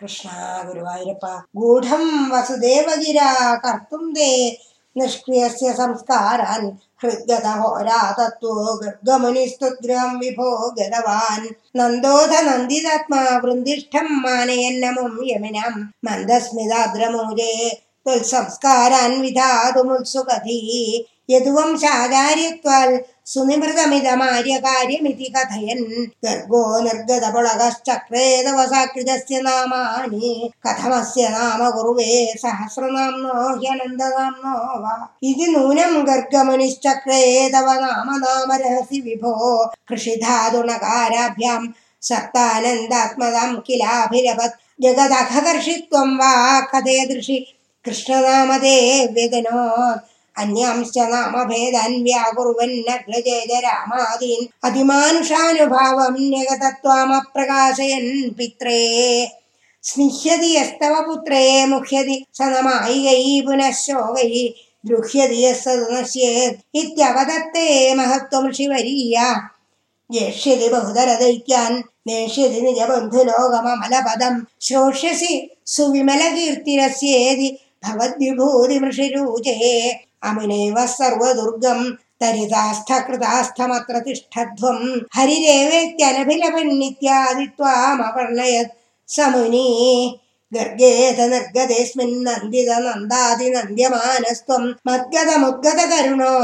कृष्णा गुरुवायूरप्प गूढं वसुदेवगिरा कर्तुं ते निष्क्रियस्य संस्कारान् वसुधेवनिस्तु गृहं विभो गतवान् नन्दोध नन्दितात्मा मानयन्नमुं यमिनं मन्दस्मिदाद्रमुरे तुल्संस्कारान् विधातुमुत्सुकधी यदुवंशाचार्यत्वाल् सुनिमृतमिदमार्यकार्यमिति कथयन् गर्गो निर्गदबश्चक्रेदवृदस्य नामानि कथमस्य नाम कुर्वे सहस्रनाम्नो ह्यनन्दनाम्नो वा इति नूनं गर्गमुनिश्चक्रेदव नाम नाम रहसि विभो कृषिधातुणकाराभ्यां सत्तानन्दात्मदाम् किलाभिरवत् जगदखकर्षित्वं वा कथयदृशि कृष्णनामदे देव्यो अन्यांश्च रामादीन् अतिमानुषानुभावं न्यगतत्वामप्रकाशयन् पित्रे स्निह्यति यस्तव पुत्रे पुनः शोगैत् इत्यवदत्ते महत्त्वं शिवरीया जेष्यति बहुधरदैत्यान् नेष्यति निजबन्धुलोकममलपदं श्रोष्यसि सुविमलकीर्तिरस्येति भवद्विभूतिमृषिरूजे अमुनेव सर्वदुर्गं तरितास्थकृतास्थमत्र तिष्ठध्वं हरिरेवेत्यनभिलभन्नित्यादित्वामवर्णयत्। स मुनी गर्गेद नर्गदेऽस्मिन् नन्दित नन्दादिनन्द्यमानस्त्वं मद्गत मुद्गतकरुणो